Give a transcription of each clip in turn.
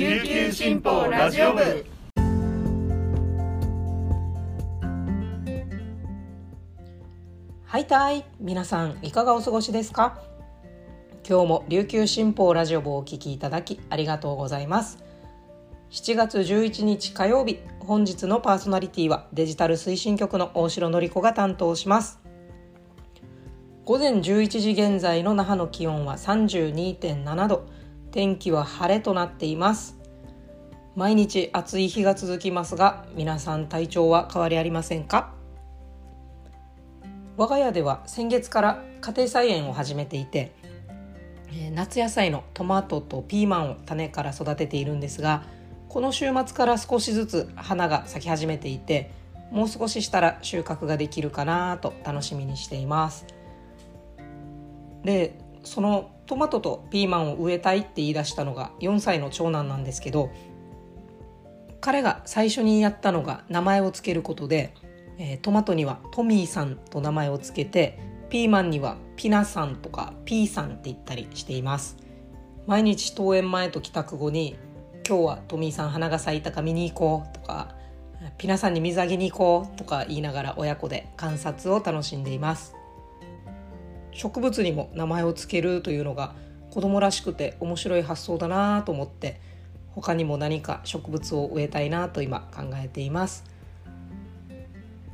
琉球新報ラジオ部。はいたい皆さんいかがお過ごしですか？今日も琉球新報ラジオ部をお聞きいただきありがとうございます。7月11日火曜日本日のパーソナリティはデジタル推進局の大城のり子が担当します。午前11時現在の那覇の気温は32.7度。天気は晴れとなっています。毎日暑い日が続きますが皆さん体調は変わりありませんか？我が家では先月から家庭菜園を始めていて夏野菜のトマトとピーマンを種から育てているんですがこの週末から少しずつ花が咲き始めていてもう少ししたら収穫ができるかなと楽しみにしています。でそのトマトとピーマンを植えたいって言い出したのが4歳の長男なんですけど彼が最初にやったのが名前を付けることで、えー、トマトにはトミーさんと名前を付けてピーマンにはピナさんとかピーさんって言ったりしています。毎日登園前と帰宅後に今日はトミーさん花が咲いたか見に行こうとかピナさんに水あげに行こうとか言いながら親子で観察を楽しんでいます。植物にも名前を付けるというのが子供らしくて面白い発想だなと思って他にも何か植物を植えたいなと今考えています。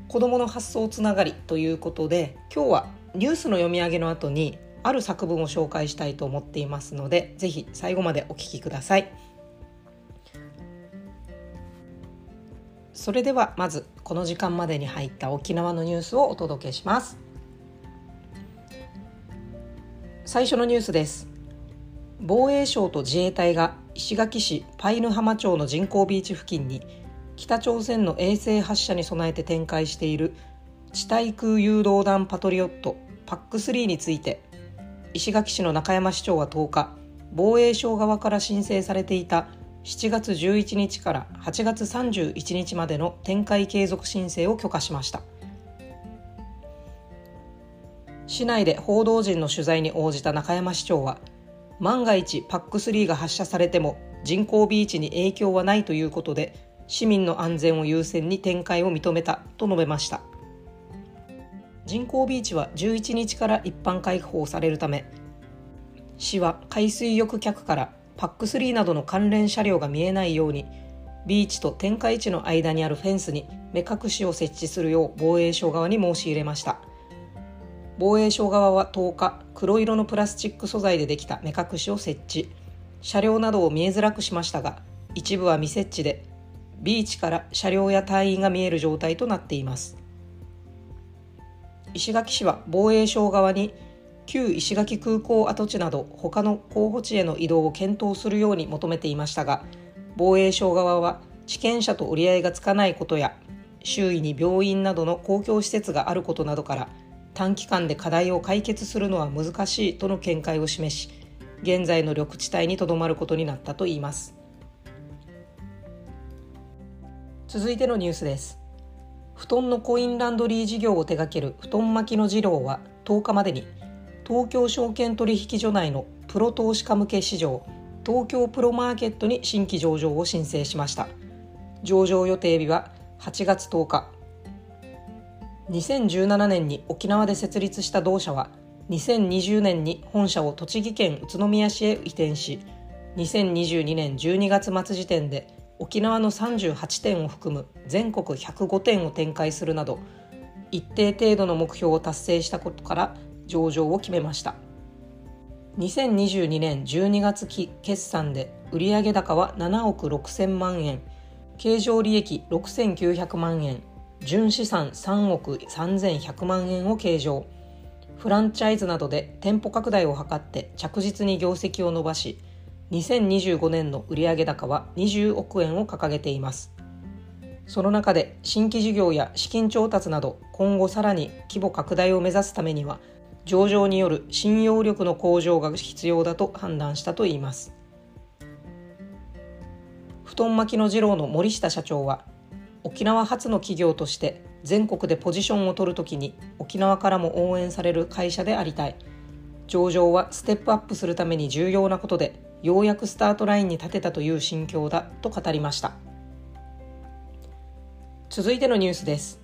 子供の発想つながりということで今日はニュースの読み上げの後にある作文を紹介したいと思っていますのでぜひ最後までお聞きください。それではまずこの時間までに入った沖縄のニュースをお届けします。最初のニュースです。防衛省と自衛隊が石垣市パイヌ浜町の人工ビーチ付近に北朝鮮の衛星発射に備えて展開している地対空誘導弾パトリオット PAC3 について石垣市の中山市長は10日防衛省側から申請されていた7月11日から8月31日までの展開継続申請を許可しました。市内で報道陣の取材に応じた中山市長は万が一 PAC3 が発射されても人工ビーチに影響はないということで市民の安全を優先に展開を認めたと述べました。人工ビーチは11日から一般開放されるため市は海水浴客から PAC3 などの関連車両が見えないようにビーチと天下地の間にあるフェンスに目隠しを設置するよう防衛省側に申し入れました。防衛省側は10日黒色のプラスチック素材でできた目隠しを設置。車両などを見えづらくしましたが一部は未設置でビーチから車両や隊員が見える状態となっています。石垣市は防衛省側に旧石垣空港跡地など他の候補地への移動を検討するように求めていましたが防衛省側は地権者と折り合いがつかないことや周囲に病院などの公共施設があることなどから短期間で課題を解決するのは難しいとの見解を示し現在の緑地帯にとどまることになったといいます。続いてのニュースです。布団のコインランドリー事業を手掛ける布団巻きの次郎は10日までに東京証券取引所内のプロ投資家向け市場東京プロマーケットに新規上場を申請しました。上場予定日は8月10日。2017年に沖縄で設立した同社は2020年に本社を栃木県宇都宮市へ移転し2022年12月末時点で沖縄の38店を含む全国105店を展開するなど一定程度の目標を達成したことから上場を決めました。2022年12月期決算で売上高は7億6000万円経常利益6900万円純資産3億3100万円を計上。フランチャイズなどで店舗拡大を図って着実に業績を伸ばし2025年の売上高は20億円を掲げています。その中で新規事業や資金調達など今後さらに規模拡大を目指すためには上場による信用力の向上が必要だと判断したといいます。布団巻きの次郎の森下社長は沖縄発の企業として全国でポジションを取るときに沖縄からも応援される会社でありたい。上場はステップアップするために重要なことでようやくスタートラインに立てたという心境だと語りました。続いてのニュースです。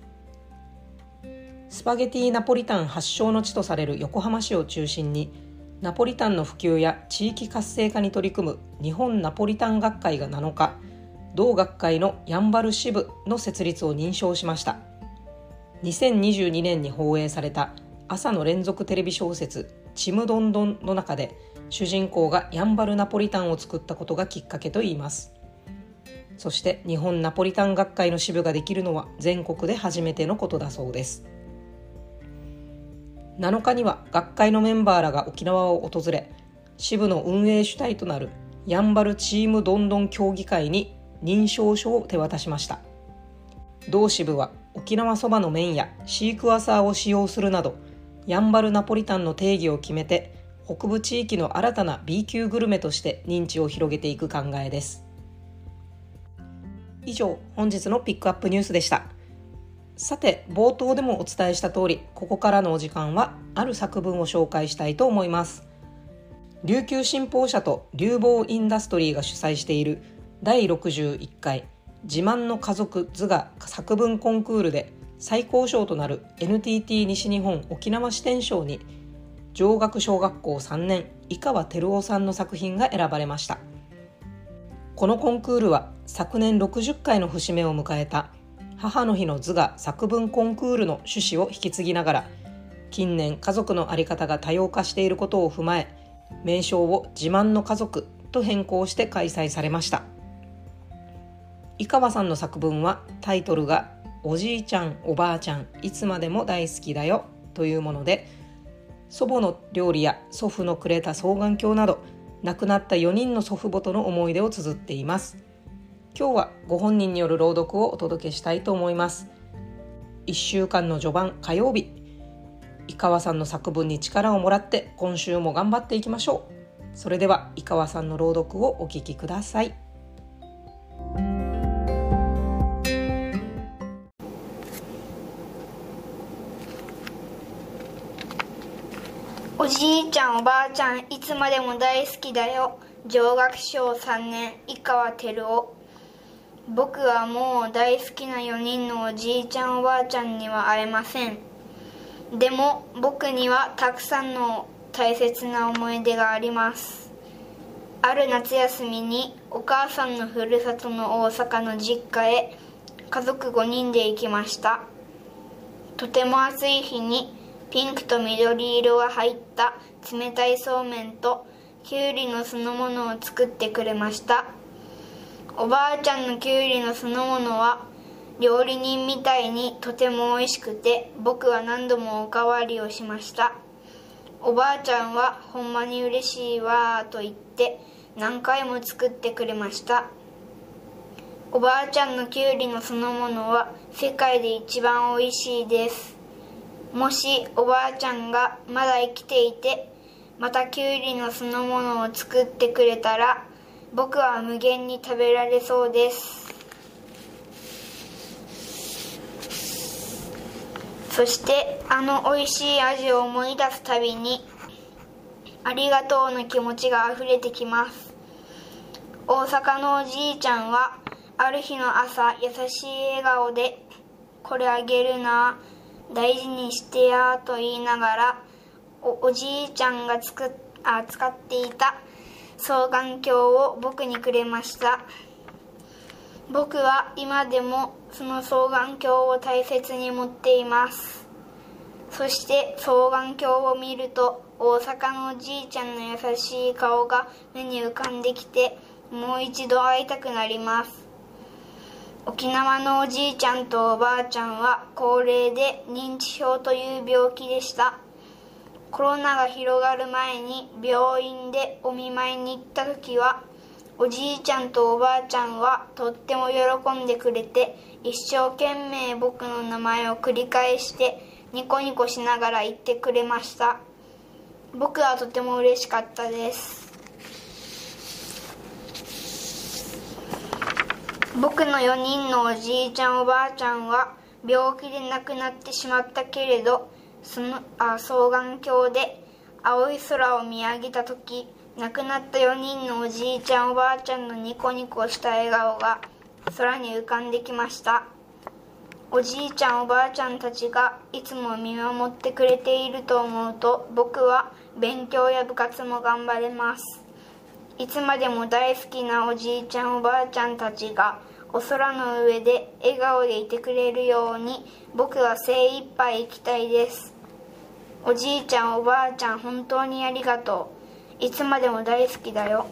スパゲティナポリタン発祥の地とされる横浜市を中心にナポリタンの普及や地域活性化に取り組む日本ナポリタン学会が7日同学会のやんばる支部の設立を認証しました。2022年に放映された朝の連続テレビ小説「ちむどんどん」の中で主人公がやんばるナポリタンを作ったことがきっかけといいます。そして日本ナポリタン学会の支部ができるのは全国で初めてのことだそうです。7日には学会のメンバーらが沖縄を訪れ支部の運営主体となるやんばるチームどんどん協議会に認証書を手渡しました。同支部は沖縄そばの麺やシークワーサーを使用するなどやんばるナポリタンの定義を決めて北部地域の新たな B 級グルメとして認知を広げていく考えです。以上本日のピックアップニュースでした。さて冒頭でもお伝えした通りここからのお時間はある作文を紹介したいと思います。琉球新報社と流房インダストリーが主催している第61回自慢の家族図画作文コンクールで最高賞となる NTT 西日本沖縄支店賞に上学小学校3年井川照夫さんの作品が選ばれました。このコンクールは昨年60回の節目を迎えた母の日の図画作文コンクールの趣旨を引き継ぎながら近年家族の在り方が多様化していることを踏まえ名称を自慢の家族と変更して開催されました。井川さんの作文はタイトルがおじいちゃんおばあちゃんいつまでも大好きだよというもので祖母の料理や祖父のくれた双眼鏡など亡くなった4人の祖父母との思い出を綴っています。今日はご本人による朗読をお届けしたいと思います。1週間の序盤火曜日井川さんの作文に力をもらって今週も頑張っていきましょう。それでは井川さんの朗読をお聞きください。じいちゃんおばあちゃんいつまでも大好きだよ。上学小3年井川照夫僕はもう大好きな4人のおじいちゃんおばあちゃんには会えません。でも僕にはたくさんの大切な思い出があります。ある夏休みにお母さんのふるさとの大阪の実家へ家族5人で行きました。とても暑い日にピンクと緑色が入った冷たいそうめんときゅうりの酢の物を作ってくれました。おばあちゃんのきゅうりの酢の物は料理人みたいにとても美味しくて僕は何度もおかわりをしました。おばあちゃんはほんまに嬉しいわーと言って何回も作ってくれました。おばあちゃんのきゅうりの酢の物は世界で一番美味しいです。もしおばあちゃんがまだ生きていてまたきゅうりの酢の物を作ってくれたら僕は無限に食べられそうです。そしてあの美味しい味を思い出すたびにありがとうの気持ちが溢れてきます。大阪のおじいちゃんはある日の朝優しい笑顔で「これあげるな大事にしてや」と言いながらおおじいちゃんがつくあ使っていた双眼鏡を僕にくれました。僕は今でもその双眼鏡を大切に持っています。そして双眼鏡を見ると大阪のおじいちゃんの優しい顔が目に浮かんできてもう一度会いたくなります。沖縄のおじいちゃんとおばあちゃんは高齢で認知症という病気でした。コロナが広がる前に病院でお見舞いに行った時はおじいちゃんとおばあちゃんはとっても喜んでくれて一生懸命僕の名前を繰り返してニコニコしながら言ってくれました。僕はとても嬉しかったです。僕の4人のおじいちゃんおばあちゃんは病気で亡くなってしまったけれどそのあ双眼鏡で青い空を見上げた時亡くなった4人のおじいちゃんおばあちゃんのニコニコした笑顔が空に浮かんできました。おじいちゃんおばあちゃんたちがいつも見守ってくれていると思うと僕は勉強や部活も頑張れます。いつまでも大好きなおじいちゃんおばあちゃんたちがお空の上で笑顔でいてくれるように僕は精一杯行きたいです。おじいちゃんおばあちゃん本当にありがとう。いつまでも大好きだよ。